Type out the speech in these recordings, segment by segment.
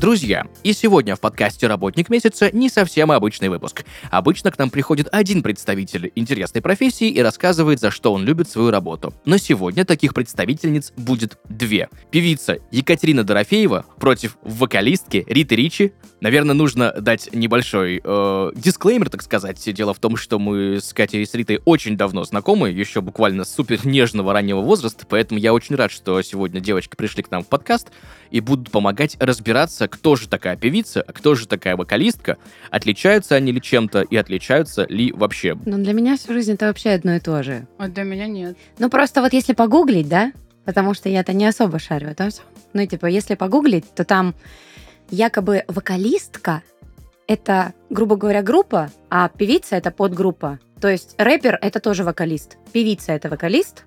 Друзья, и сегодня в подкасте «Работник месяца» не совсем обычный выпуск. Обычно к нам приходит один представитель интересной профессии и рассказывает, за что он любит свою работу. Но сегодня таких представительниц будет две. Певица Екатерина Дорофеева против вокалистки Риты Ричи. Наверное, нужно дать небольшой э, дисклеймер, так сказать. Дело в том, что мы с Катей и с Ритой очень давно знакомы, еще буквально с супер нежного раннего возраста, поэтому я очень рад, что сегодня девочки пришли к нам в подкаст и будут помогать разбираться, кто же такая певица, а кто же такая вокалистка, отличаются они ли чем-то и отличаются ли вообще. Ну, для меня всю жизнь это вообще одно и то же. А для меня нет. Ну, просто вот если погуглить, да, потому что я-то не особо шарю, это всё. Ну, типа, если погуглить, то там якобы вокалистка — это, грубо говоря, группа, а певица — это подгруппа. То есть рэпер — это тоже вокалист, певица — это вокалист,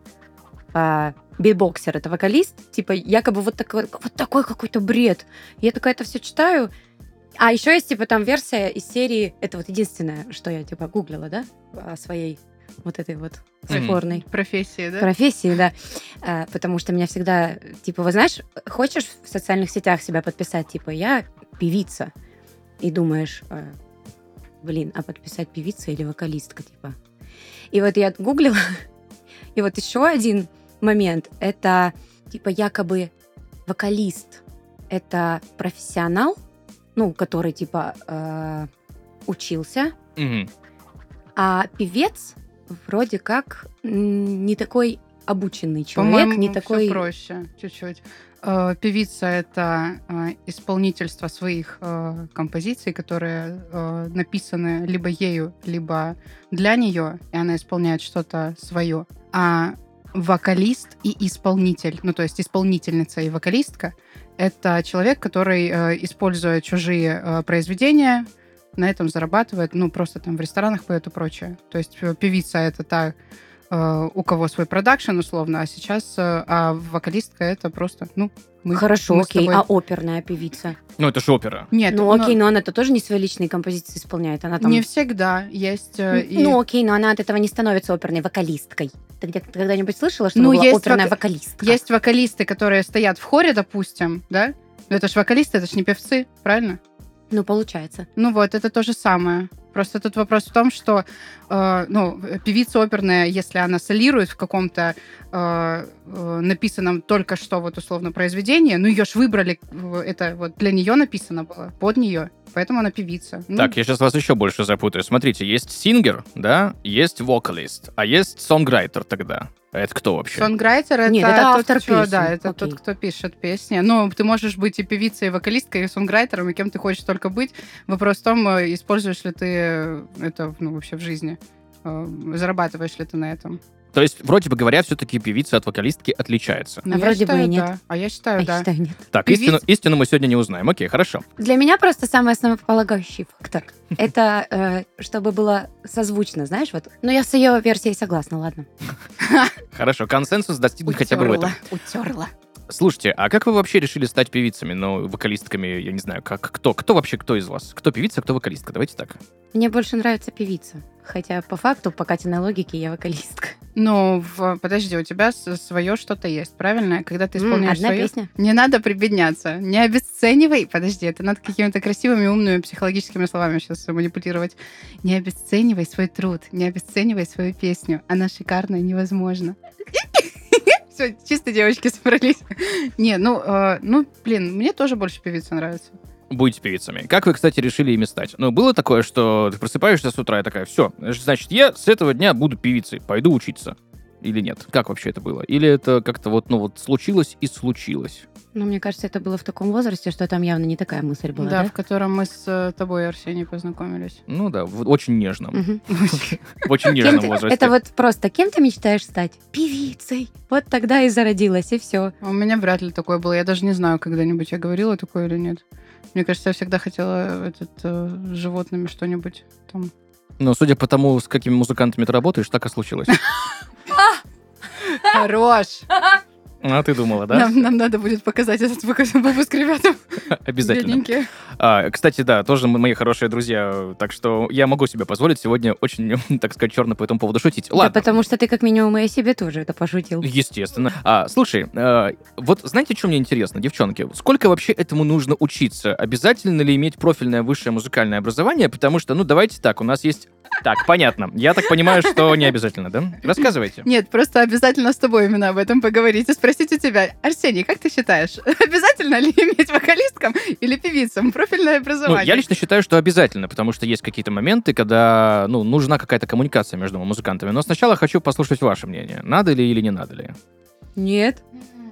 а битбоксер — это вокалист. Типа, якобы вот такой, вот такой какой-то бред. Я такая это все читаю, а еще есть, типа, там версия из серии... Это вот единственное, что я, типа, гуглила, да? О своей вот этой вот Мгм. спорной Профессия, да? профессии, да. А, потому что меня всегда, типа, вот знаешь, хочешь в социальных сетях себя подписать, типа, я певица, и думаешь, а, блин, а подписать певица или вокалистка, типа. И вот я гуглила, и вот еще один момент, это, типа, якобы вокалист, это профессионал, ну, который, типа, э, учился, Мгм. а певец вроде как не такой обученный человек, По-моему, не такой... проще чуть-чуть. Э, Певица — это э, исполнительство своих э, композиций, которые э, написаны либо ею, либо для нее, и она исполняет что-то свое. А вокалист и исполнитель, ну то есть исполнительница и вокалистка, это человек, который, э, используя чужие э, произведения, на этом зарабатывает, ну просто там в ресторанах поет и прочее. То есть э, певица это та, э, у кого свой продакшн условно, а сейчас, э, а вокалистка это просто, ну, мы. Хорошо, мы окей, тобой. а оперная певица? Ну, это же опера. Нет, ну окей, но она-то тоже не свои личные композиции исполняет, она там... не всегда есть. э, и- Ну окей, но она от этого не становится оперной вокалисткой. Ты где-то когда-нибудь слышала, что Ну, была есть оперная вока- вокалистка? Есть вокалисты, которые стоят в хоре, допустим, да? Но это же вокалисты, это же не певцы, правильно? Ну, получается. Ну вот, это то же самое. Просто тут вопрос в том, что э, ну, певица оперная, если она солирует в каком-то э, э, написанном только что вот условно произведении, ну ее ж выбрали, это вот для нее написано было, под нее, поэтому она певица. Ну, Так, я сейчас вас еще больше запутаю. Смотрите, есть сингер, да, есть вокалист, а есть сонграйтер тогда. А это кто вообще? Сонграйтер это, Нет, это тот, автор кто- песен, Да, это окей. тот, кто пишет песни. Ну, ты можешь быть и певицей, и вокалисткой, и сонграйтером, и кем ты хочешь только быть. Вопрос в том, э, используешь ли ты это ну, вообще в жизни. Э, Зарабатываешь ли ты на этом? То есть, вроде бы говоря, все-таки певица от вокалистки отличается. А я вроде бы считаю, и нет. да. А я А считаю, я да. считаю, нет. Так, Певиц- истину, истину мы сегодня не узнаем. Окей, хорошо. Для меня просто самый основополагающий фактор — это э, чтобы было созвучно, знаешь, вот. Ну, я с ее версией согласна, ладно. Хорошо, консенсус достигнут хотя бы в этом. утерла. Слушайте, а как вы вообще решили стать певицами? Ну, вокалистками, я не знаю, как кто? Кто вообще кто из вас? Кто певица, кто вокалистка? Давайте так. Мне больше нравится певица. Хотя по факту, по Катиной логике, я вокалистка. Ну, в- подожди, у тебя свое что-то есть, правильно? Когда ты исполняешь Одна своё- песня. Не надо прибедняться. Не обесценивай. Подожди, это надо какими-то красивыми, умными психологическими словами сейчас манипулировать. Не обесценивай свой труд, не обесценивай свою песню. Она шикарная, невозможно. Все, чисто девочки собрались. Не, ну, э, ну, блин, мне тоже больше певица нравится. Будете певицами. Как вы, кстати, решили ими стать? Ну, было такое, что ты просыпаешься с утра и такая, все, значит, я с этого дня буду певицей, пойду учиться. Или нет? Как вообще это было? Или это как-то вот, ну вот, случилось и случилось? Ну, мне кажется, это было в таком возрасте, что там явно не такая мысль была, да, да? в котором мы с э, тобой, Арсений, познакомились. Ну да, в очень нежном. В очень нежном возрасте. Это вот просто, кем ты мечтаешь стать? Певицей. Вот тогда и зародилась, и все. У меня вряд ли такое было. Я даже не знаю, когда-нибудь я говорила такое или нет. Мне кажется, я всегда хотела этот, э, с животными что-нибудь там. Но судя по тому, с какими музыкантами ты работаешь, так и случилось. Хорош! А ты думала, да? Нам, нам надо будет показать этот выпуск ребятам. Обязательно. А, кстати, да, тоже мои хорошие друзья, так что я могу себе позволить сегодня очень, так сказать, черно по этому поводу шутить. Да Ладно. потому что ты как минимум и о себе тоже это пошутил. Естественно. А, слушай, а, вот знаете, что мне интересно, девчонки? Сколько вообще этому нужно учиться? Обязательно ли иметь профильное высшее музыкальное образование? Потому что, ну, давайте так, у нас есть... Так, понятно. Я так понимаю, что не обязательно, да? Рассказывайте. Нет, просто обязательно с тобой именно об этом поговорить и спросить у тебя. Арсений, как ты считаешь, обязательно ли иметь вокалисткам или певицам профильное Ну, образование? я лично считаю, что обязательно, потому что есть какие-то моменты, когда, ну, нужна какая-то коммуникация между музыкантами. Но сначала хочу послушать ваше мнение. Надо ли или не надо ли? Нет.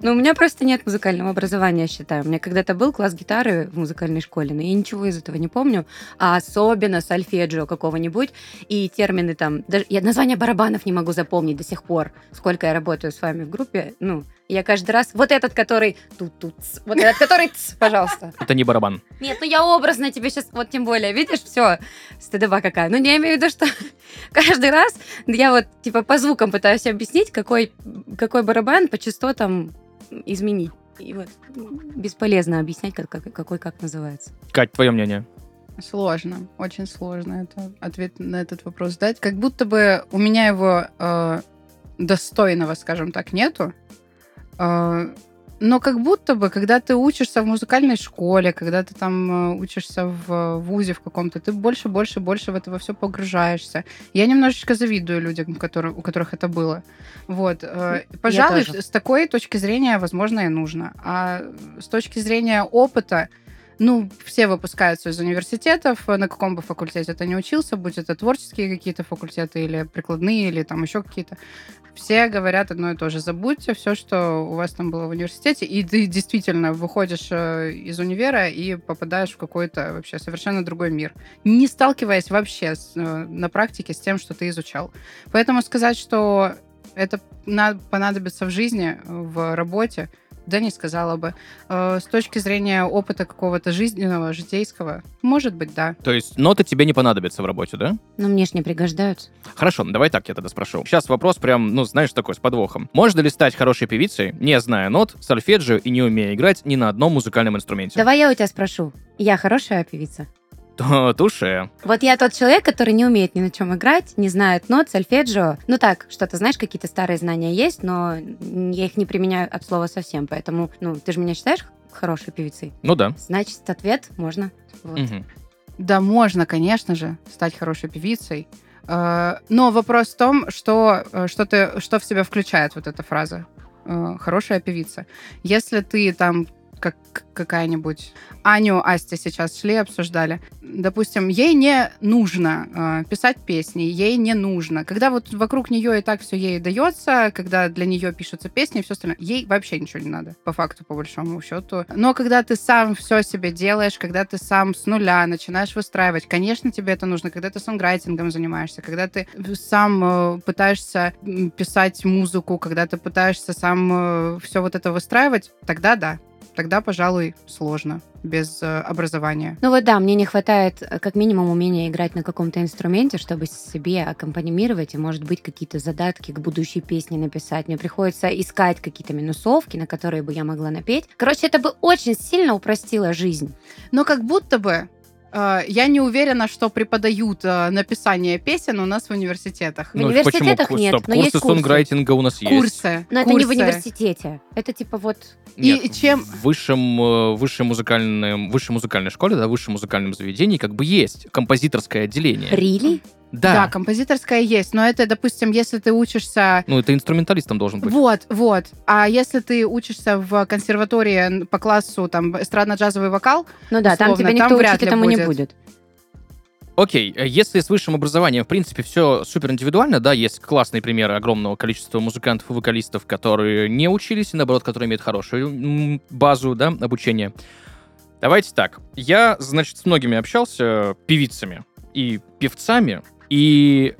Ну, у меня просто нет музыкального образования, я считаю. У меня когда-то был класс гитары в музыкальной школе, но я ничего из этого не помню. А особенно сольфеджио какого-нибудь. И термины там... Даже, я название барабанов не могу запомнить до сих пор. Сколько я работаю с вами в группе. Ну, я каждый раз... Вот этот, который... Тут-тут. Вот этот, который... ц, Пожалуйста. Это не барабан. Нет, ну я образно тебе сейчас... Вот тем более, видишь, все. Стыдоба какая. Ну, я имею в виду, что каждый раз я вот, типа, по звукам пытаюсь объяснить, какой, какой барабан по частотам изменить. И вот бесполезно объяснять, как, как- какой как называется. Кать, твое мнение? Сложно, очень сложно это ответ на этот вопрос дать. Как будто бы у меня его э, достойного, скажем так, нету. Э, но как будто бы, когда ты учишься в музыкальной школе, когда ты там э, учишься в вузе в каком-то, ты больше, больше, больше в это во все погружаешься. Я немножечко завидую людям, которые, у которых это было. Вот. э, Пожалуй, с такой точки зрения, возможно, и нужно. А с точки зрения опыта, ну, все выпускаются из университетов, на каком бы факультете ты не учился, будь это творческие какие-то факультеты или прикладные, или там еще какие-то. Все говорят одно и то же. Забудьте все, что у вас там было в университете, и ты действительно выходишь э, из универа и попадаешь в какой-то вообще совершенно другой мир, не сталкиваясь вообще с, э, на практике с тем, что ты изучал. Поэтому сказать, что это на- понадобится в жизни, в работе, да не сказала бы. Э, С точки зрения опыта какого-то жизненного, житейского, может быть, да. То есть ноты тебе не понадобятся в работе, да? Но мне ж не пригождаются. Хорошо, ну давай так я тогда спрошу. Сейчас вопрос прям, ну, знаешь, такой, с подвохом. Можно ли стать хорошей певицей, не зная нот, сольфеджио и не умея играть ни на одном музыкальном инструменте? Давай я у тебя спрошу. Я хорошая певица? То- Туше. Вот я тот человек, который не умеет ни на чем играть, не знает нот, сольфеджио. Ну так, что-то, знаешь, какие-то старые знания есть, но я их не применяю от слова совсем. Поэтому, ну, ты же меня считаешь хорошей певицей? Ну да. Значит, ответ можно. Вот. Мгм. Да, можно, конечно же, стать хорошей певицей. Э, Но вопрос в том, что, э, что, ты, что в себя включает вот эта фраза э, «хорошая певица». Если ты там как какая-нибудь Аню, Асти сейчас шли, обсуждали. Допустим, ей не нужно э, писать песни, ей не нужно. Когда вот вокруг нее и так все ей дается, когда для нее пишутся песни и все остальное, ей вообще ничего не надо, по факту, по большому счету. Но когда ты сам все себе делаешь, когда ты сам с нуля начинаешь выстраивать, конечно, тебе это нужно, когда ты сонграйтингом занимаешься, когда ты сам э, пытаешься писать музыку, когда ты пытаешься сам все вот это выстраивать, тогда да. Тогда, пожалуй, сложно без э, образования. Ну вот да, мне не хватает э, как минимум умения играть на каком-то инструменте, чтобы себе аккомпанимировать и, может быть, какие-то задатки к будущей песне написать. Мне приходится искать какие-то минусовки, на которые бы я могла напеть. Короче, это бы очень сильно упростило жизнь. Но как будто бы я не уверена, что преподают э, написание песен у нас в университетах. В университетах почему? нет, Стоп, но курсы есть курсы. сонграйтинга у нас есть. Курсы. Но это не в университете. Это типа вот... Нет, И чем- В высшем, э, высшей, музыкальном, высшей музыкальной школе, да, в высшем музыкальном заведении как бы есть композиторское отделение. Рили? Да. Да. композиторская есть, но это, допустим, если ты учишься... Ну, это инструменталистом должен быть. Вот, вот. А если ты учишься в консерватории по классу там эстрадно-джазовый вокал, Ну да, там Условно, тебя там никто вряд учить этому не будет. будет. Окей, э, если с высшим образованием, в принципе, все супер индивидуально, да, есть классные примеры огромного количества музыкантов и вокалистов, которые не учились, и наоборот, которые имеют хорошую базу, да, обучения. Давайте так. Я, значит, с многими общался, певицами и певцами, и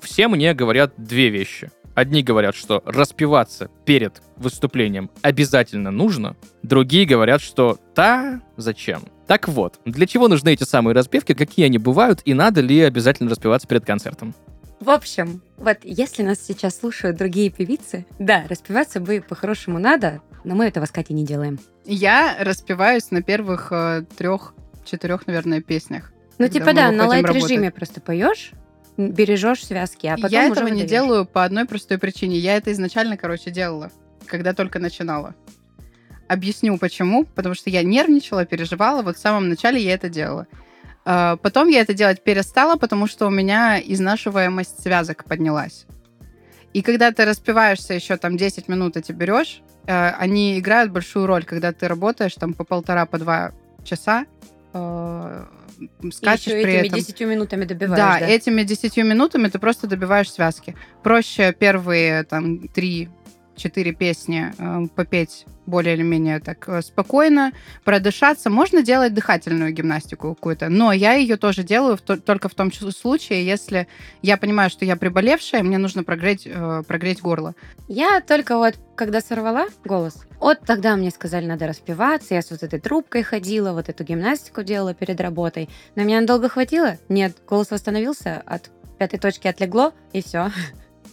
все мне говорят две вещи. Одни говорят, что распеваться перед выступлением обязательно нужно, другие говорят, что «та, зачем?» Так вот, для чего нужны эти самые распевки, какие они бывают, и надо ли обязательно распеваться перед концертом? В общем, вот если нас сейчас слушают другие певицы, да, распеваться бы по-хорошему надо, но мы этого с Катей не делаем. Я распеваюсь на первых э, трех-четырех, наверное, песнях. Ну, типа, да, на лайт-режиме просто поешь, бережешь связки, а потом я уже этого не делаю по одной простой причине. Я это изначально, короче, делала, когда только начинала. Объясню почему. Потому что я нервничала, переживала. Вот в самом начале я это делала. А, Потом я это делать перестала, потому что у меня изнашиваемость связок поднялась. И когда ты распиваешься еще там 10 минут эти берешь, э, они играют большую роль, когда ты работаешь там по полтора, по два часа, э, скачешь ещё при этими этом. 10 минутами добиваешь, Да, да? этими 10 минутами ты просто добиваешь связки. Проще первые там 3-4 песни э, попеть более или менее так э, спокойно, продышаться. Можно делать дыхательную гимнастику какую-то, но я ее тоже делаю в то- только в том случае, если я понимаю, что я приболевшая, мне нужно прогреть, э, прогреть горло. Я только вот, когда сорвала голос, вот тогда мне сказали, надо распеваться, я с вот этой трубкой ходила, вот эту гимнастику делала перед работой. На меня надолго хватило? Нет, голос восстановился, от пятой точки отлегло, и все.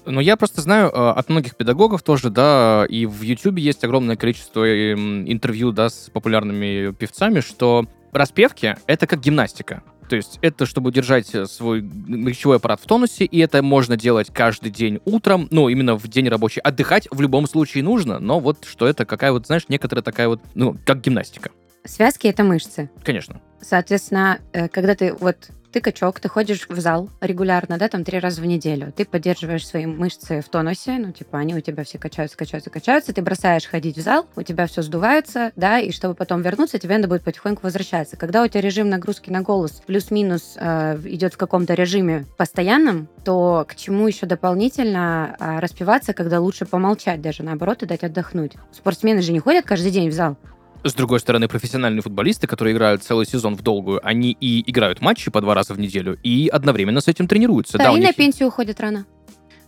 Но я просто знаю э, от многих педагогов тоже, да, и в YouTube есть огромное количество эм, интервью, да, с популярными певцами, что распевки — это как гимнастика. То есть это чтобы держать э, свой речевой аппарат в тонусе, и это можно делать каждый день утром, ну, именно в день рабочий. Отдыхать в любом случае нужно, но вот что это какая вот, знаешь, некоторая такая вот, ну, как гимнастика. Связки — это мышцы. Конечно. Соответственно, э, когда ты вот ты качок, ты ходишь в зал регулярно, да, там три раза в неделю, ты поддерживаешь свои мышцы в тонусе, ну, типа, они у тебя все качаются, качаются, качаются, ты бросаешь ходить в зал, у тебя все сдувается, да, и чтобы потом вернуться, тебе надо будет потихоньку возвращаться. Когда у тебя режим нагрузки на голос плюс-минус э, идет в каком-то режиме постоянном, то к чему еще дополнительно а, распиваться, когда лучше помолчать даже, наоборот, и дать отдохнуть. Спортсмены же не ходят каждый день в зал. С другой стороны, профессиональные футболисты, которые играют целый сезон в долгую, они и играют матчи по два раза в неделю, и одновременно с этим тренируются. Да, у и на них- пенсию уходят рано.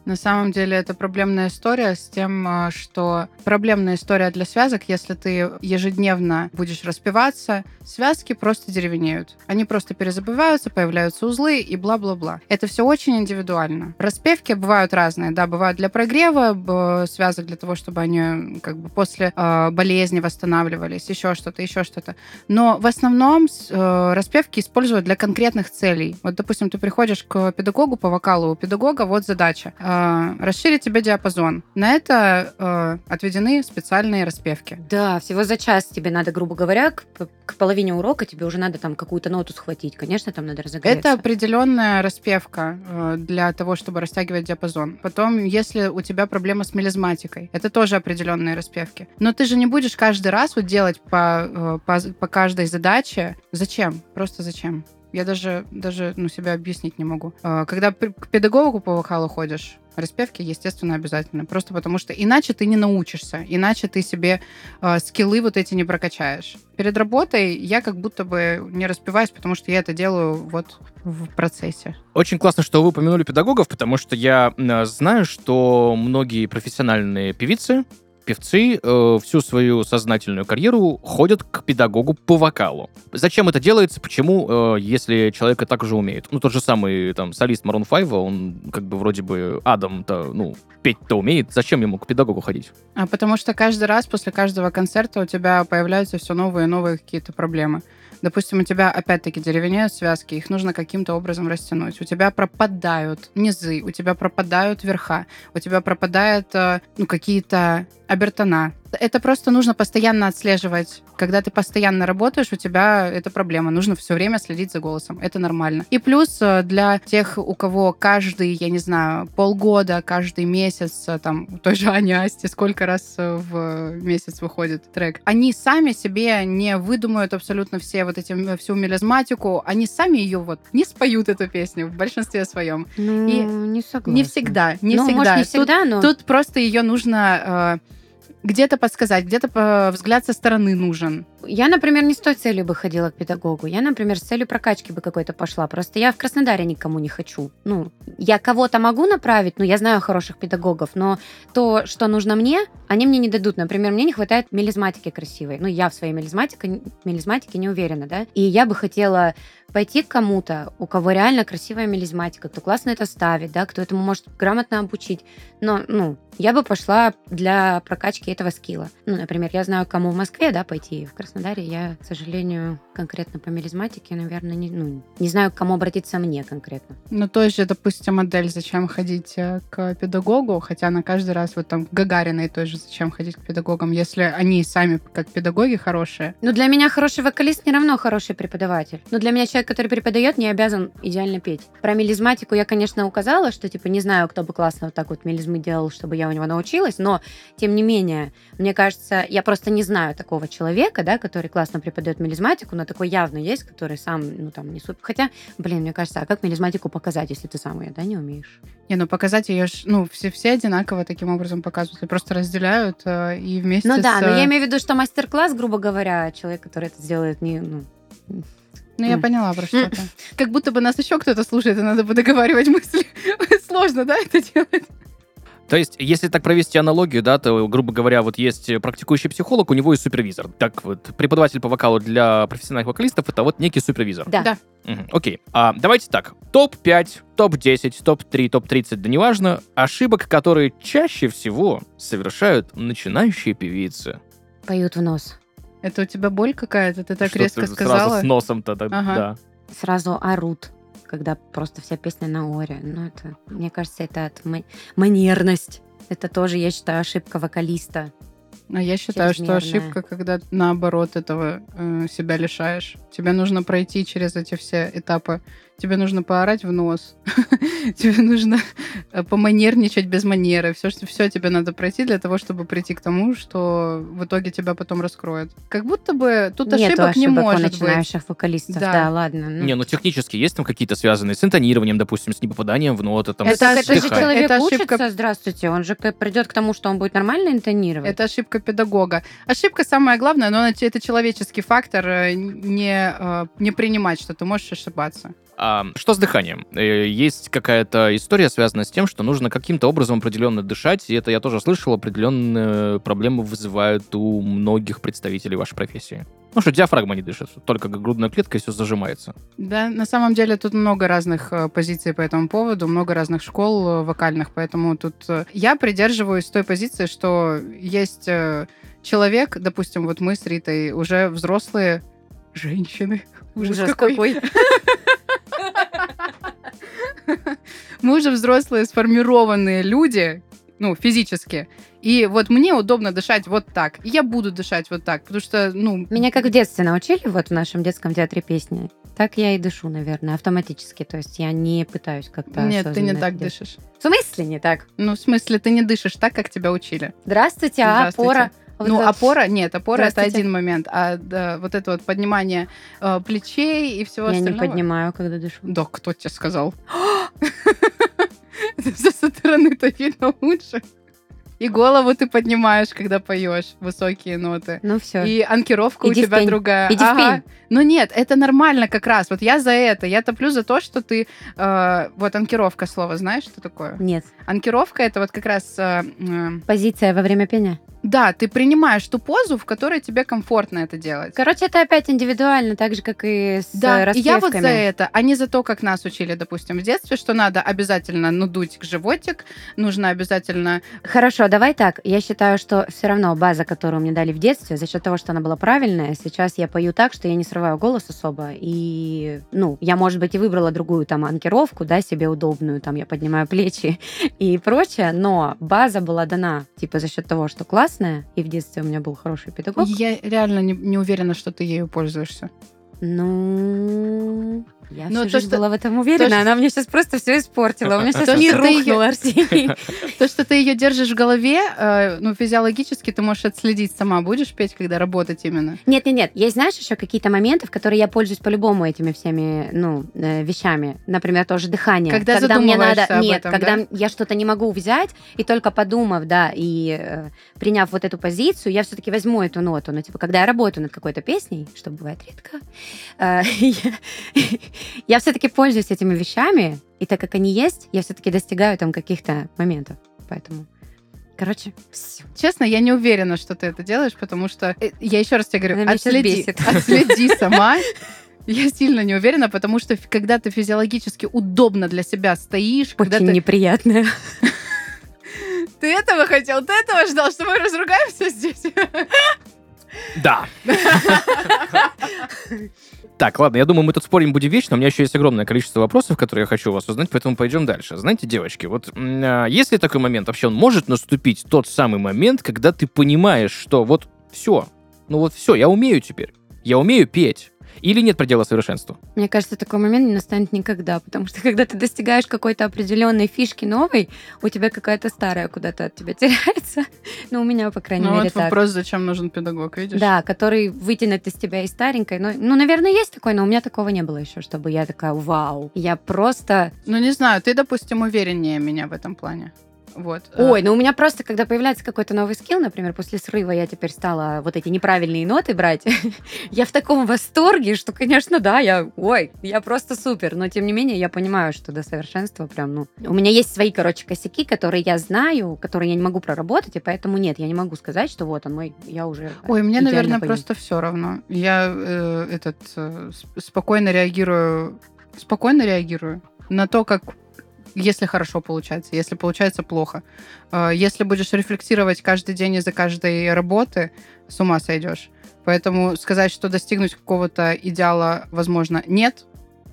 На самом деле это проблемная история с тем, а, что проблемная история для связок, если ты ежедневно будешь распиваться, связки просто деревенеют. Они просто перезабываются, появляются узлы и бла-бла-бла. Это все очень индивидуально. Распевки бывают разные, да, бывают для прогрева связок, для того, чтобы они как бы после э, болезни восстанавливались, еще что-то, еще что-то. Но в основном э, распевки используют для конкретных целей. Вот, допустим, ты приходишь к педагогу по вокалу, у педагога вот задача э, расширить тебе диапазон. На это э, отведены специальные распевки. Да, всего за час тебе надо, грубо говоря, к, к половине урока тебе уже надо там какую-то ноту схватить. Конечно, там надо разогреться. Это определенная распевка э, для того, чтобы растягивать диапазон. Потом, если у тебя проблема с мелизматикой, это тоже определенные распевки. Но ты же не будешь каждый раз вот делать по, э, по, по каждой задаче. Зачем? Просто зачем? Я даже, даже ну, себя объяснить не могу. Э, Когда к педагогу по вокалу ходишь, распевки, естественно, обязательно. Просто потому что иначе ты не научишься, иначе ты себе э, скиллы вот эти не прокачаешь. Перед работой я как будто бы не распеваюсь, потому что я это делаю вот в процессе. Очень классно, что вы упомянули педагогов, потому что я знаю, что многие профессиональные певицы, певцы э, всю свою сознательную карьеру ходят к педагогу по вокалу. Зачем это делается? Почему, э, если человек так уже умеет? Ну, тот же самый там солист Марон 5, он как бы вроде бы Адам-то, ну, петь-то умеет. Зачем ему к педагогу ходить? А потому что каждый раз после каждого концерта у тебя появляются все новые и новые какие-то проблемы. Допустим, у тебя опять-таки деревенеют связки, их нужно каким-то образом растянуть. У тебя пропадают низы, у тебя пропадают верха, у тебя пропадают э, ну, какие-то обертона. Это просто нужно постоянно отслеживать. Когда ты постоянно работаешь, у тебя это проблема. Нужно все время следить за голосом. Это нормально. И плюс э, для тех, у кого каждый, я не знаю, полгода, каждый месяц, э, там, у той же Ани Асти, сколько раз э, в месяц выходит трек, они сами себе не выдумают абсолютно все вот эти, всю мелизматику, они сами ее вот не споют эту песню в большинстве своем. Ну, И не согласна. Не всегда, не ну, всегда. может, не Тут- всегда, но... Тут просто ее нужно где-то подсказать, где-то по- взгляд со стороны нужен. Я, например, не с той целью бы ходила к педагогу. Я, например, с целью прокачки бы какой-то пошла. Просто я в Краснодаре никому не хочу. Ну, я кого-то могу направить, но я знаю хороших педагогов, но то, что нужно мне, они мне не дадут. Например, мне не хватает мелизматики красивой. Ну, я в своей мелизматике, мелизматике не уверена, да. И я бы хотела пойти к кому-то, у кого реально красивая мелизматика, кто классно это ставит, да, кто этому может грамотно обучить. Но, ну, я бы пошла для прокачки этого скилла. Ну, например, я знаю, кому в Москве, да, пойти. В Краснодаре я, к сожалению, конкретно по мелизматике, наверное, не, ну, не знаю, к кому обратиться мне конкретно. Ну, той же, допустим, модель «Зачем ходить э, к педагогу?» Хотя на каждый раз вот там Гагариной тоже «Зачем ходить к педагогам?» Если они сами как педагоги хорошие. Ну, для меня хороший вокалист не равно хороший преподаватель. Но для меня человек, который преподает, не обязан идеально петь. Про мелизматику я, конечно, указала, что, типа, не знаю, кто бы классно вот так вот мелизмы делал, чтобы я у него научилась, но, тем не менее, мне кажется, я просто не знаю такого человека, да, который классно преподает мелизматику, но такой явно есть, который сам, ну, там, не супер. Хотя, блин, мне кажется, а как мелизматику показать, если ты сам ее, да, не умеешь? Не, ну показать ее, ну, все, все одинаково таким образом показывают. Просто разделяют э, и вместе Ну да, с, но я э, имею в виду, что мастер-класс, грубо говоря, человек, который это сделает, не, ну, Ну, я М. поняла про что то Как будто бы нас еще кто-то слушает, и надо бы договаривать мысли. Сложно, да, это делать? То есть, если так провести аналогию, да, то, грубо говоря, вот есть практикующий психолог, у него есть супервизор. Так вот, преподаватель по вокалу для профессиональных вокалистов это вот некий супервизор. да. Да. Мгм, Окей. А, давайте так. Топ-5, топ-10, топ-3, топ-30, да неважно, ошибок, которые чаще всего совершают начинающие певицы. поют в нос. Это у тебя боль какая-то? Ты так Что резко ты сказала? Сразу с носом-то, да. Ага. да. Сразу орут, когда просто вся песня на оре. Ну, это, мне кажется, это от ма- манерность. Это тоже, я считаю, ошибка вокалиста. А я считаю, что ошибка, когда наоборот этого э, себя лишаешь. Тебе нужно пройти через эти все этапы. Тебе нужно поорать в нос. Тебе нужно э, поманерничать без манеры. Все, что все тебе надо пройти для того, чтобы прийти к тому, что в итоге тебя потом раскроет. Как будто бы тут Нету ошибок не ошибок у может быть. начинающих вокалистов. Да. Да, ладно. ну. Не, ну технически есть там какие-то связанные с интонированием, допустим, с непопаданием в ноты, там, Это с это же человек Это ошибка- учится, здравствуйте, он же придет к тому, что он будет нормально интонировать. Это ошибка педагога. Ошибка самая главная, но это человеческий фактор э, не, э, не принимать, что ты можешь ошибаться. А, что с дыханием? Э, Есть какая-то история, связанная с тем, что нужно каким-то образом определенно дышать, и это я тоже слышал, определенные проблемы вызывают у многих представителей вашей профессии. Ну что, диафрагма не дышит, только грудная клетка и все зажимается. Да, на самом деле тут много разных э, позиций по этому поводу, много разных школ э, вокальных, поэтому тут я придерживаюсь той позиции, что есть человек, допустим, вот мы с Ритой уже взрослые женщины. Ужас, какой. Мы уже взрослые, сформированные люди, ну, физически. И вот мне удобно дышать вот так. И я буду дышать вот так, потому что, ну... Меня как в детстве научили, вот в нашем детском театре песни. Так я и дышу, наверное, автоматически. То есть я не пытаюсь как-то Нет, ты не так делать. дышишь. В смысле не так? Ну, в смысле, ты не дышишь так, как тебя учили. Здравствуйте, а Здравствуйте. опора. Вот ну, это- опора, нет, опора это один момент, а да, вот это вот поднимание э, плечей и всего Я не остального. поднимаю, когда дышу. Да, кто тебе сказал? Со стороны-то видно лучше. И голову ты поднимаешь, когда поешь высокие ноты. Ну все. И анкировка у Иди в тебя другая. Иди в пень. Ну нет, это нормально как раз. Вот я за это. Я топлю за то, что ты... э, вот анкировка слова, знаешь, что такое? Нет. Анкировка это вот как раз... э, э, Позиция во время пения. Да, ты принимаешь ту позу, в которой тебе комфортно это делать. Короче, это опять индивидуально, так же, как и с Да, э, и я вот за распевками. это, а не за то, как нас учили, допустим, в детстве, что надо обязательно надуть животик, нужно обязательно... Хорошо, давай так. Я считаю, что все равно база, которую мне дали в детстве, за счет того, что она была правильная, сейчас я пою так, что я не срываю голос особо. И, ну, я, может быть, и выбрала другую там анкировку, да, себе удобную, там я поднимаю плечи и прочее, но база была дана, типа, за счет того, что классная, и в детстве у меня был хороший педагог. Я реально не, не уверена, что ты ею пользуешься. Ну, я Ну, всю то, жизнь что- была в этом уверена. что- Она мне сейчас просто все испортила. У меня То, сейчас мир рухнул, Арсений. То, что ты ее держишь в голове, э, ну, физиологически ты можешь отследить сама. Будешь петь, когда работать именно? Нет, нет, нет. Есть, знаешь, еще какие-то моменты, в которые я пользуюсь по-любому этими всеми, ну, э, вещами. Например, тоже дыхание. Когда мне задумываешься надо, об нет, этом, когда да? я что-то не могу взять и только подумав, да, и э, приняв вот эту позицию, я все-таки возьму эту ноту. Ну, типа, когда я работаю над какой-то песней, что бывает редко, я, я все-таки пользуюсь этими вещами, и так как они есть, я все-таки достигаю там каких-то моментов. Поэтому, короче, всё. Честно, я не уверена, что ты это делаешь, потому что, э, я еще раз тебе говорю, отследи, отследи сама. Я сильно не уверена, потому что когда ты физиологически удобно для себя стоишь, когда Очень ты... неприятно. Ты этого хотел, ты этого ждал, что мы разругаемся здесь? Да. Так, ладно, я думаю, мы тут спорим будем вечно. У меня еще есть огромное количество вопросов, которые я хочу у вас узнать, поэтому пойдем дальше. Знаете, девочки, вот а, есть ли такой момент, вообще он может наступить тот самый момент, когда ты понимаешь, что вот все, ну вот все, я умею теперь, я умею петь. Или нет предела совершенству? Мне кажется, такой момент не настанет никогда, потому что когда ты достигаешь какой-то определенной фишки новой, у тебя какая-то старая куда-то от тебя теряется. Ну, у меня, по крайней Ну мере, вот так. вопрос, зачем нужен педагог, видишь? Да, который вытянет из тебя из старенькой. Ну, ну, наверное, есть такой, но у меня такого не было еще, чтобы я такая, вау. Я просто... Ну, не знаю, ты, допустим, увереннее меня в этом плане. Вот. Ой, ну у меня просто, когда появляется какой-то новый скилл, например, после срыва я теперь стала вот эти неправильные ноты брать, я в таком восторге, что, конечно, да, я, ой, я просто супер, но тем не менее я понимаю, что до совершенства прям, ну, у меня есть свои, короче, косяки, которые я знаю, которые я не могу проработать, и поэтому нет, я не могу сказать, что вот он мой, я уже Ой, мне, наверное, пою. просто все равно. Я э, этот э, спокойно реагирую, спокойно реагирую на то, как если хорошо получается, если получается плохо. Э, Если будешь рефлексировать каждый день из-за каждой работы, с ума сойдешь. Поэтому сказать, что достигнуть какого-то идеала, возможно, нет.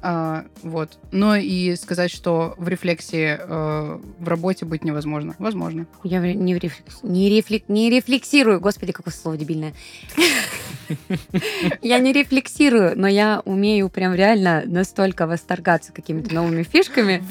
А, вот. Но и сказать, что в рефлексии э, в работе быть невозможно. Возможно. Я не, в рефлекс... не, рефлек... не рефлексирую. Господи, какое слово дебильное. Я не рефлексирую, но я умею прям реально настолько восторгаться какими-то новыми фишками.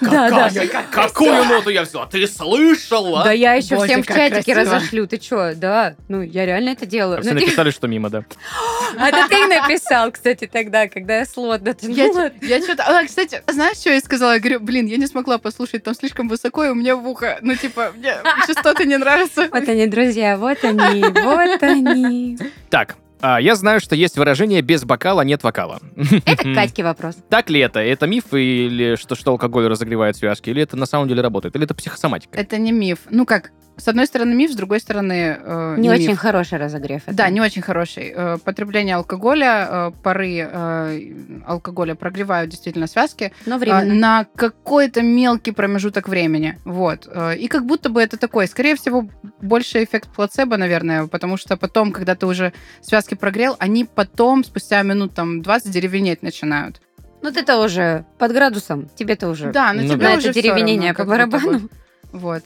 Да, да. Какую ноту я взяла? Ты слышала? Да я еще всем в чатике разошлю. Ты чё? Да. Ну, я реально это делаю. Все Ну, ты- написали, что мимо, да. А это ты написал, кстати, тогда, когда я слот дотянула. я что-то... А, кстати, знаешь, что я сказала? Я говорю, блин, я не смогла послушать, там слишком высоко, и у меня в ухо. Ну, типа, мне частоты не нравятся. Вот они, друзья, вот они, вот они. Так, а, я знаю, что есть выражение «без бокала нет вокала». Это к Катьке вопрос. Так ли это? Это миф или что, что алкоголь разогревает связки? Или это на самом деле работает? Или это психосоматика? Это не миф. Ну, как, с одной стороны миф, с другой стороны э, Не очень миф. хороший разогрев. это. Да, не очень хороший. Э, Потребление алкоголя, э, пары э, алкоголя прогревают действительно связки Но временно. на какой-то мелкий промежуток времени. Вот. Э, И как будто бы это такой, скорее всего, больше эффект плацебо, наверное, потому что потом, когда ты уже связки прогрел, они потом, спустя минут там 20, деревенеть начинают. Ну ты-то уже под градусом, тебе-то уже Да, на Ну тебя да. уже это всё равно, деревенение по барабану. Вот.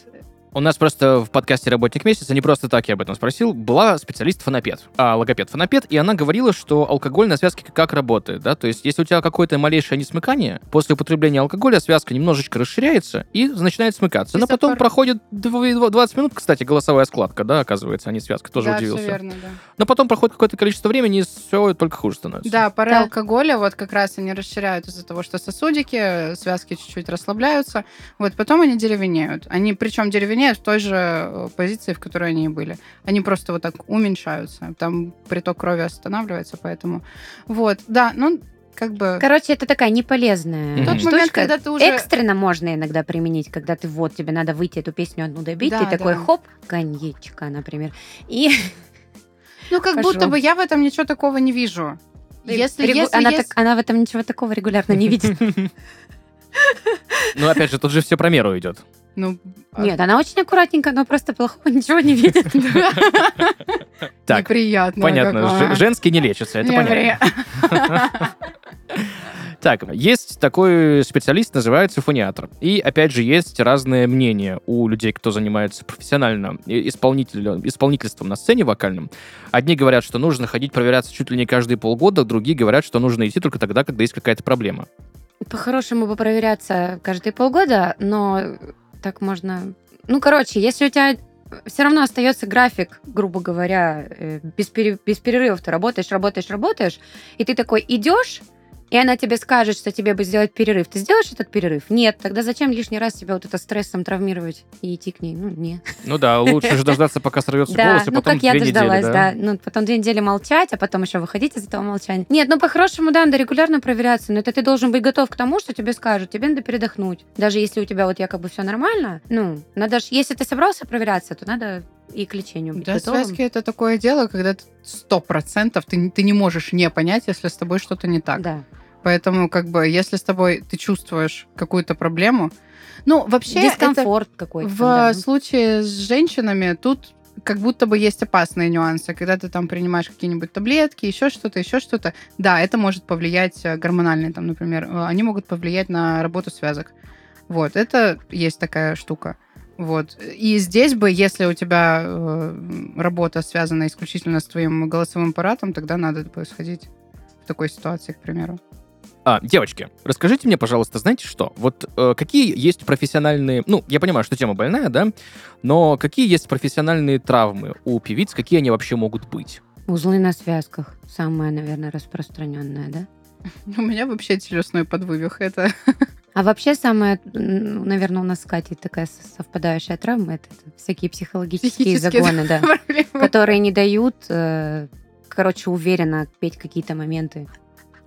У нас просто в подкасте «Работник месяца», не просто так я об этом спросил, была специалист-фонопед, а, логопед-фонопед, и она говорила, что алкоголь на связке как работает, да, то есть если у тебя какое-то малейшее несмыкание, после употребления алкоголя связка немножечко расширяется и начинает смыкаться, И но потом проходит дв- 20 минут, кстати, голосовая складка, да, оказывается, а не связка, тоже да, удивился. все верно, да. Но потом проходит какое-то количество времени, и все только хуже становится. Да, пары Да. алкоголя вот как раз они расширяют из-за того, что сосудики, связки чуть-чуть расслабляются. Вот потом они деревенеют. Они причем деревенеют в той же э, позиции, в которой они и были. Они просто вот так уменьшаются. Там приток крови останавливается, поэтому... Вот, да, ну, как бы... Короче, это такая неполезная Тот Тот штучка. момент, когда ты уже... Экстренно можно иногда применить, когда ты вот, тебе надо выйти эту песню одну добить, Да, ты такой да. хоп, коньячка, например. И Ну, как Пошёл. будто бы я в этом ничего такого не вижу. Если, регу- если она, есть- так- она в этом ничего такого регулярно не видит. Ну, опять же, тут же все про меру идет. Ну, а- Нет, она очень аккуратненько, но просто плохого ничего не видит. Так, неприятно. Понятно, женский не лечится, это понятно. Так, есть такой специалист, называется фониатор. И, опять же, есть разные мнения у людей, кто занимается профессионально и- исполнитель- исполнительством на сцене вокальным. Одни говорят, что нужно ходить проверяться чуть ли не каждые полгода, другие говорят, что нужно идти только тогда, когда есть какая-то проблема. По-хорошему бы проверяться каждые полгода, но так можно... Ну, короче, если у тебя все равно остается график, грубо говоря, э, без, пере- без перерывов ты работаешь, работаешь, работаешь, и ты такой идешь, и она тебе скажет, что тебе бы сделать перерыв. Ты сделаешь этот перерыв? Нет. Тогда зачем лишний раз себя вот это стрессом травмировать и идти к ней? Ну, нет. Ну да, лучше же дождаться, пока сорвется голос, и ну потом как я дождалась, да? Ну, потом две недели молчать, а потом еще выходить из этого молчания. Нет, ну по-хорошему, да, надо регулярно проверяться, но это ты должен быть готов к тому, что тебе скажут, тебе надо передохнуть. Даже если у тебя вот якобы все нормально, ну, надо ж, если ты собрался проверяться, то надо и к лечению быть Да, готовым. связки это такое дело, когда сто процентов ты, не- ты не можешь не понять, если с тобой что-то не так. Да. Поэтому, как бы, если с тобой ты чувствуешь какую-то проблему, ну, вообще, Дискомфорт какой-то. в да. случае с женщинами тут как будто бы есть опасные нюансы, когда ты там принимаешь какие-нибудь таблетки, еще что-то, еще что-то. Да, это может повлиять э, гормональные, там, например, э, они могут повлиять на работу связок. Вот, это есть такая штука. Вот. И здесь бы, если у тебя э, работа связана исключительно с твоим голосовым аппаратом, тогда надо бы сходить в такой ситуации, к примеру. А, девочки, расскажите мне, пожалуйста, знаете что? Вот э, какие есть профессиональные... Ну, я понимаю, что тема больная, да? Но какие есть профессиональные травмы у певиц? Какие они вообще могут быть? Узлы на связках. Самое, наверное, распространенное, да? У меня вообще телесной подвывих. Это А вообще самая, наверное, у нас с Катей такая совпадающая травма, это, это всякие психологические Психические, загоны, да. которые не дают, э, короче, уверенно петь какие-то моменты.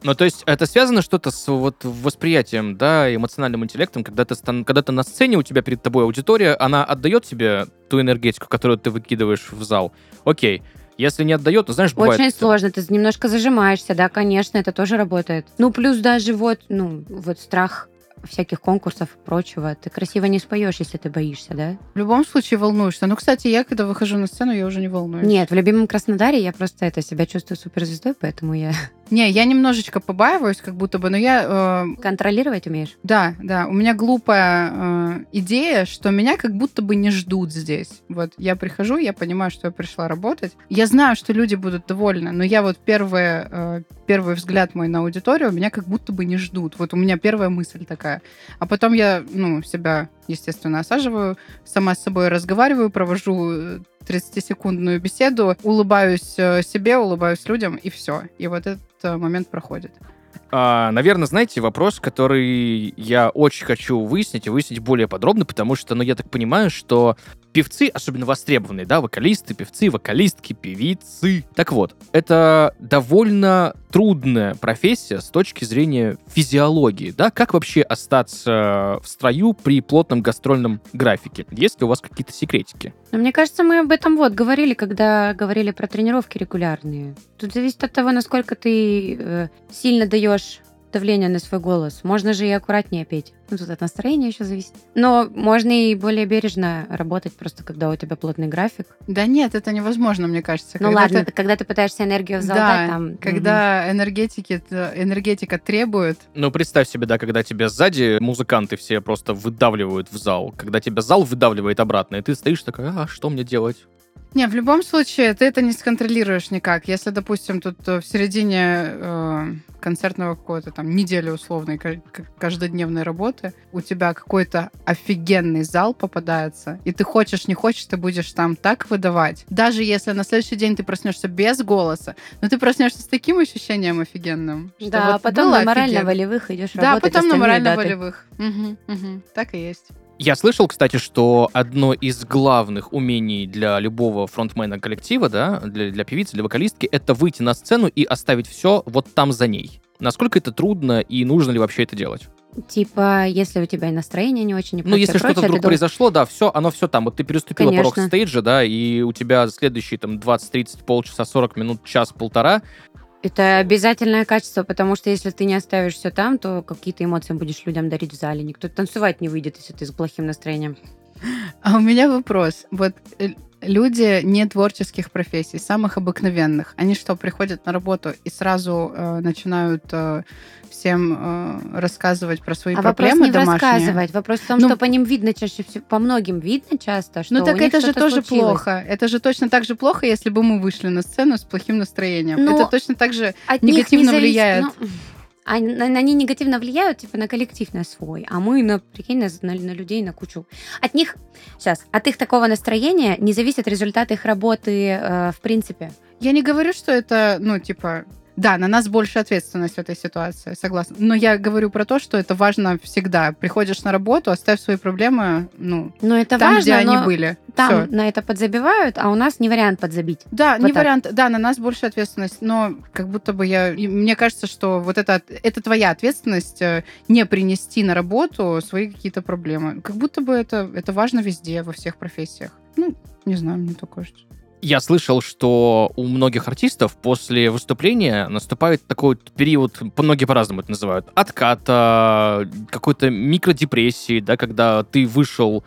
Ну, то есть это связано что-то с вот восприятием, да, эмоциональным интеллектом, когда ты, когда ты на сцене, у тебя перед тобой аудитория, она отдает тебе ту энергетику, которую ты выкидываешь в зал. Окей. Если не отдает, то знаешь, бывает... Очень сложно, ты немножко зажимаешься, да, конечно, это тоже работает. Ну, плюс даже вот, ну, вот страх всяких конкурсов и прочего. Ты красиво не споешь, если ты боишься, да? В любом случае волнуешься. Ну, кстати, я, когда выхожу на сцену, я уже не волнуюсь. Нет, в любимом Краснодаре я просто это себя чувствую суперзвездой, поэтому я Не, я немножечко побаиваюсь, как будто бы, но я... э, контролировать умеешь. да, да, у меня глупая э, идея, что меня как будто бы не ждут здесь. Вот я прихожу, я понимаю, что я пришла работать. Я знаю, что люди будут довольны, но я вот первый, э, первый взгляд мой на аудиторию, меня как будто бы не ждут. Вот у меня первая мысль такая. А потом я, ну, себя, естественно, осаживаю, сама с собой разговариваю, провожу э, 30-секундную беседу, улыбаюсь э, себе, улыбаюсь людям, и все. И вот этот э, момент проходит. А, наверное, знаете, вопрос, который я очень хочу выяснить и выяснить более подробно, потому что, ну, я так понимаю, что певцы, особенно востребованные, да, вокалисты, певцы, вокалистки, певицы. Так вот, это довольно трудная профессия с точки зрения физиологии, да? Как вообще остаться в строю при плотном гастрольном графике? Есть ли у вас какие-то секретики? Но мне кажется, мы об этом вот говорили, когда говорили про тренировки регулярные. Тут зависит от того, насколько ты э, сильно даешь давление на свой голос. Можно же и аккуратнее петь. Ну, тут от настроения еще зависит. Но можно и более бережно работать, просто когда у тебя плотный график. Да нет, это невозможно, мне кажется. Ну Когда ладно, ты- когда ты пытаешься энергию в зал Да, там... когда энергетики, т- энергетика требует, Ну, представь себе, да, когда тебя сзади музыканты все просто выдавливают в зал, когда тебя зал выдавливает обратно, и ты стоишь такой, а что мне делать? Не, в любом случае, ты это не сконтролируешь никак. Если, допустим, тут э, в середине э, концертного какого-то там недели условной каждодневной работы у тебя какой-то офигенный зал попадается, и ты хочешь, не хочешь, ты будешь там так выдавать. Даже если на следующий день ты проснешься без голоса, но ты проснешься с таким ощущением офигенным. Да, вот потом было на офигенно. морально-волевых идешь Да, работать. потом на морально-волевых. Мгм, мгм. Так и есть. Я слышал, кстати, что одно из главных умений для любого фронтмена коллектива, да, для, для певицы, для вокалистки, это выйти на сцену и оставить все вот там за ней. Насколько это трудно и нужно ли вообще это делать? Типа, если у тебя и настроение не очень, и Ну, если что-то вдруг должен- произошло, да, все, оно все там. Вот ты переступила порог Конечно. стейджа, да, и у тебя следующие там 20, 30, полчаса, 40 минут, час, полтора. Это обязательное качество, потому что если ты не оставишь все там, то какие-то эмоции будешь людям дарить в зале. Никто танцевать не выйдет, если ты с плохим настроением. А у меня вопрос. Вот э, люди не творческих профессий, самых обыкновенных, они что, приходят на работу и сразу э, начинают э, всем э, рассказывать про свои А вопрос проблемы не в домашние? рассказывать, вопрос в том, Ну, что по ним видно чаще всего, по многим видно часто, что Ну у так них это же тоже случилось. плохо. Это же точно так же плохо, если бы мы вышли на сцену с плохим настроением. Ну, это точно так же негативно не зависит- влияет. ну, а на- они негативно влияют, типа, на коллектив на свой, а мы, на, прикинь, на, на- на людей, на кучу. От них, сейчас, от их такого настроения не зависят результаты их работы э, в принципе. Я не говорю, что это, ну, типа, да, на нас больше ответственность в этой ситуации, согласна. Но я говорю про то, что это важно всегда. Приходишь на работу, оставь свои проблемы, ну, Но это там, важно, где они но были. там Всё. на это подзабивают, а у нас не вариант подзабить. Да, Вот не так. вариант. Да, на нас больше ответственность, но как будто бы я... Мне кажется, что вот это, это твоя ответственность э, не принести на работу свои какие-то проблемы. Как будто бы это, это важно везде, во всех профессиях. Ну, не знаю, мне так кажется. Я слышал, что у многих артистов после выступления наступает такой период, многие по-разному это называют, отката, какой-то микродепрессии, да, когда ты вышел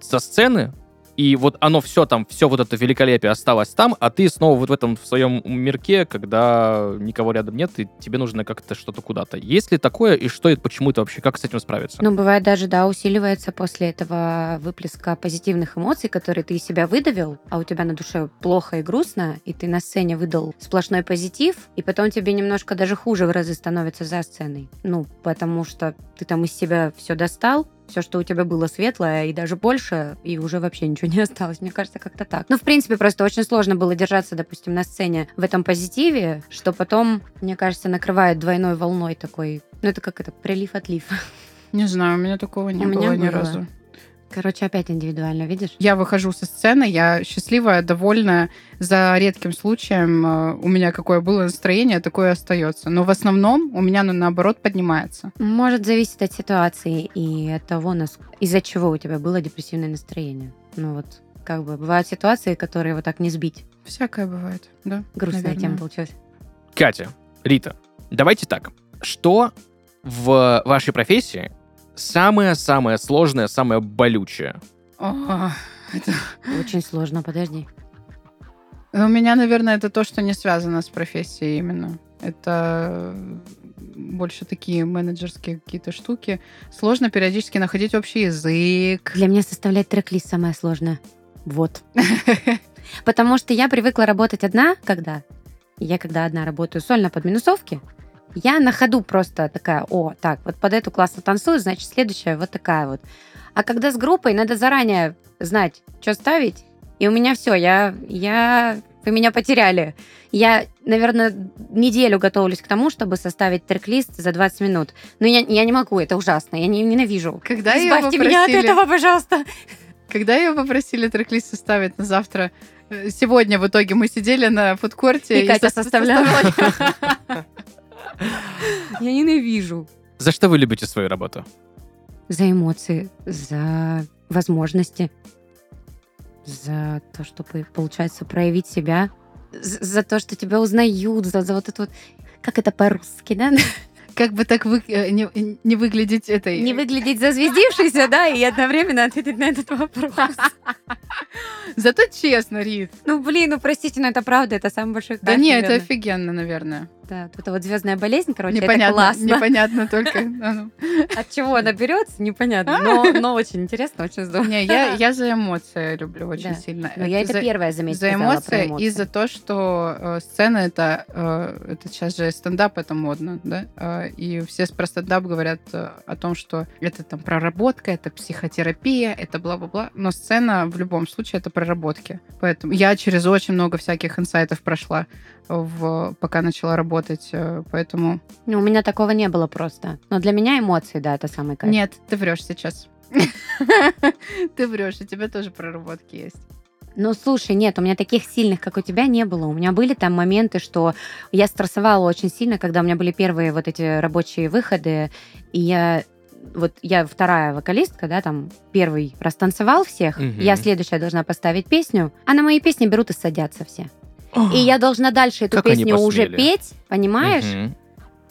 со сцены, и вот оно все там, все вот это великолепие осталось там, а ты снова вот в этом в своем мирке, когда никого рядом нет, и тебе нужно как-то что-то куда-то. Есть ли такое, и что это, почему это вообще, как с этим справиться? Ну, бывает даже, да, усиливается после этого выплеска позитивных эмоций, которые ты из себя выдавил, а у тебя на душе плохо и грустно, и ты на сцене выдал сплошной позитив, и потом тебе немножко даже хуже в разы становится за сценой. Ну, потому что ты там из себя все достал, все, что у тебя было светлое, и даже больше, и уже вообще ничего не осталось. Мне кажется, как-то так. Ну, в принципе, просто очень сложно было держаться, допустим, на сцене в этом позитиве, что потом, мне кажется, накрывает двойной волной такой... Ну, это как это, прилив-отлив. Не знаю, у меня такого не У было меня ни было. разу. Короче, опять индивидуально, видишь? Я выхожу со сцены, я счастливая, довольная. За редким случаем э, у меня какое было настроение, такое и остается. Но в основном у меня, ну, наоборот, поднимается. Может зависеть от ситуации и от того, нас- из-за чего у тебя было депрессивное настроение. Ну вот, как бы, бывают ситуации, которые вот так не сбить. Всякое бывает, да. Грустная наверное. тема получилась. Катя, Рита, давайте так. Что в вашей профессии самое-самое сложное, самое болючее? О, это- Очень сложно, подожди. У меня, наверное, это то, что не связано с профессией именно. Это больше такие менеджерские какие-то штуки. Сложно периодически находить общий язык. Для меня составлять трек-лист самое сложное. Вот. Потому что я привыкла работать одна, когда? Я когда одна работаю сольно под минусовки, я на ходу просто такая, о, так, вот под эту классно танцую, значит, следующая вот такая вот. А когда с группой, надо заранее знать, что ставить, и у меня все, я, я, вы меня потеряли. Я, наверное, неделю готовлюсь к тому, чтобы составить трек-лист за 20 минут. Но я, я не могу, это ужасно, я не, ненавижу. Когда ее Избавьте меня от попросили- этого, пожалуйста. Когда ее попросили трек-лист составить на завтра, э, сегодня в итоге мы сидели на фудкорте И Катя со- составляла. Я ненавижу. За что вы любите свою работу? За эмоции, за возможности, за то, чтобы, получается, проявить себя, з- за то, что тебя узнают, за, за вот это вот... Как это по-русски, да? Как бы так вы- э, не, не выглядеть этой... Не выглядеть зазвездившейся, да, и одновременно ответить на этот вопрос. Зато честно, Рит. Ну, блин, ну, простите, но это правда, это самый большой Да кайф, не, это офигенно, наверное. Да, вот эта вот звездная болезнь, короче, это непонятно, классно. непонятно только. а ну. От чего она берется, непонятно, но, но очень интересно, очень здорово. Не, я, я за эмоции люблю очень Да. сильно. Но я это за, первое заметила. за эмоции и за то, что э, сцена это, э, это сейчас же стендап, это модно, да, Э, и все про стендап говорят о том, что это там проработка, это психотерапия, это бла-бла-бла, но сцена в любом случае это проработки. Поэтому я через очень много всяких инсайтов прошла, в, пока начала работать, э, поэтому... Ну, у меня такого не было просто. Но для меня эмоции, да, это самый кайф. Нет, ты врешь сейчас. Ты врешь, у тебя тоже проработки есть. Ну, слушай, нет, у меня таких сильных, как у тебя, не было. У меня были там моменты, что я стрессовала очень сильно, когда у меня были первые вот эти рабочие выходы, и я вот я вторая вокалистка, да, там первый растанцевал всех, Мгм. я следующая должна поставить песню, а на мои песни берут и садятся все. И я должна дальше эту Как они песню уже посмели? петь, понимаешь? Мгм.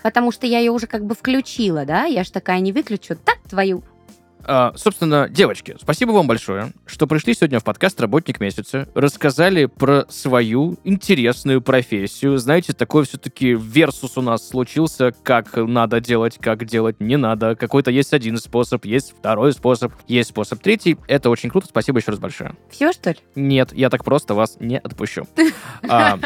Потому что я ее уже как бы включила, да, я ж такая не выключу, так твою. А, собственно, девочки, спасибо вам большое, что пришли сегодня в подкаст «Работник месяца», рассказали про свою интересную профессию. Знаете, такой все-таки версус у нас случился, как надо делать, как делать не надо. Какой-то есть один способ, есть второй способ, есть способ третий. Это очень круто, спасибо еще раз большое. Все, что ли? Нет, я так просто вас не отпущу. А,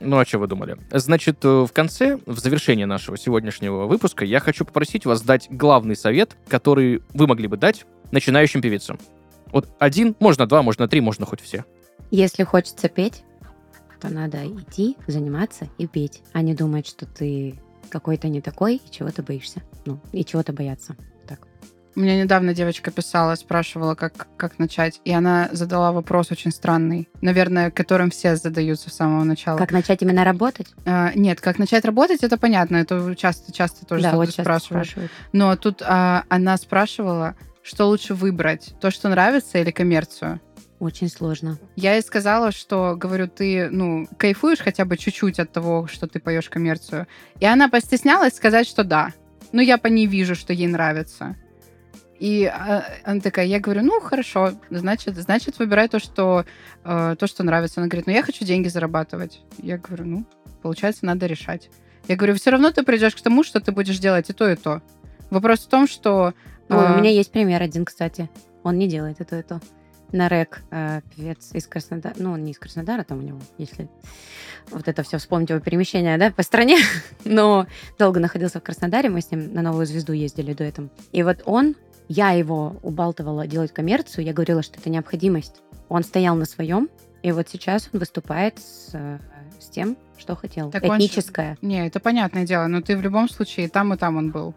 ну, а что вы думали? Значит, э, в конце, в завершении нашего сегодняшнего выпуска, я хочу попросить вас дать главный совет, который вы могли бы дать начинающим певицам. Вот один, можно два, можно три, можно хоть все. Если хочется петь, то надо идти, заниматься и петь, а не думать, что ты какой-то не такой и чего ты боишься. Ну, и чего-то бояться. Так. Мне недавно девочка писала, спрашивала, как, как начать, и она задала вопрос очень странный, наверное, которым все задаются с самого начала. Как начать именно работать? А, нет, как начать работать, это понятно, это часто, часто тоже да, вот часто спрашивают. спрашивают. Но тут а, она спрашивала, что лучше выбрать, то, что нравится или коммерцию. Очень сложно. Я ей сказала, что, говорю, ты, ну, кайфуешь хотя бы чуть-чуть от того, что ты поешь коммерцию. И она постеснялась сказать, что да. Но я по ней вижу, что ей нравится. И а, она такая, я говорю, ну, хорошо, значит, значит, выбирай то, что, э, то, что нравится. Она говорит, ну, я хочу деньги зарабатывать. Я говорю, ну, получается, надо решать. Я говорю, все равно ты придешь к тому, что ты будешь делать и то, и то. Вопрос в том, что... Ой, э, у меня есть пример один, кстати. Он не делает это и то. Нарек, э, певец из Краснодара, ну, он не из Краснодара, там у него, если вот это все вспомнить его перемещение, да, по стране, но долго находился в Краснодаре, мы с ним на новую звезду ездили до этого. И вот он, я его убалтывала делать коммерцию, я говорила, что это необходимость. Он стоял на своем, и вот сейчас он выступает с, э, с тем, что хотел. Так он Этническое. Не, это понятное дело, но ты в любом случае и там, и там он был.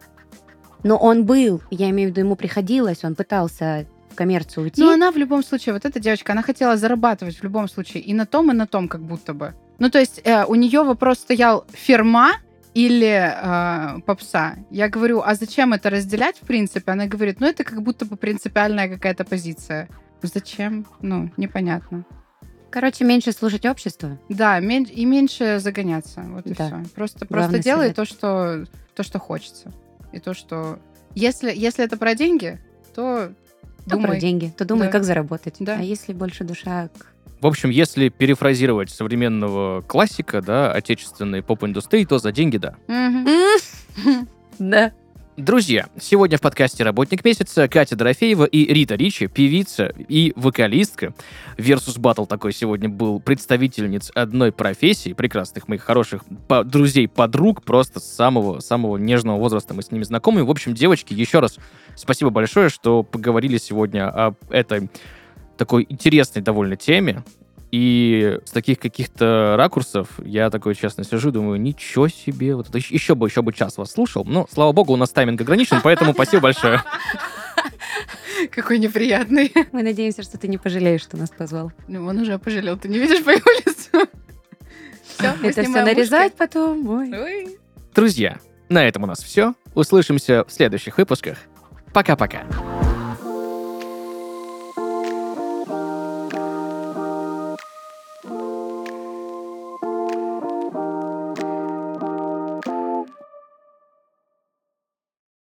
Но он был, я имею в виду, ему приходилось, он пытался в коммерцию уйти. Но она в любом случае, вот эта девочка, она хотела зарабатывать в любом случае и на том, и на том, как будто бы. Ну, то есть э, у нее вопрос стоял фирма или э, попса. Я говорю, а зачем это разделять, в принципе? Она говорит, ну, это как будто бы принципиальная какая-то позиция. Зачем? Ну, непонятно. Короче, меньше слушать общество. Да, и меньше загоняться. Вот и Да. все. Просто, просто делай совет. то что, то, что хочется. И то, что... Если, если это про деньги, то То думай. про деньги, то думай, Да. как заработать. Да. А если больше душа к... В общем, если перефразировать современного классика, да, отечественной поп-индустрии, то за деньги да. Да. Друзья, сегодня в подкасте «Работник месяца» Катя Дорофеева и Рита Ричи, певица и вокалистка. Versus Battle такой сегодня был представительниц одной профессии, прекрасных моих хороших по- друзей, подруг, просто с самого, самого нежного возраста мы с ними знакомы. В общем, девочки, еще раз спасибо большое, что поговорили сегодня об этой такой интересной довольно теме. И с таких каких-то ракурсов я такой честно сижу, думаю, ничего себе, вот это еще, бы, еще бы час вас слушал. Но, слава богу, у нас тайминг ограничен, поэтому спасибо большое. Какой неприятный. Мы надеемся, что ты не пожалеешь, что нас позвал. Ну, он уже пожалел. Ты не видишь по его лицу? Все, Это все нарезать потом. Ой. Ой. Друзья, на этом у нас все. Услышимся в следующих выпусках. Пока-пока.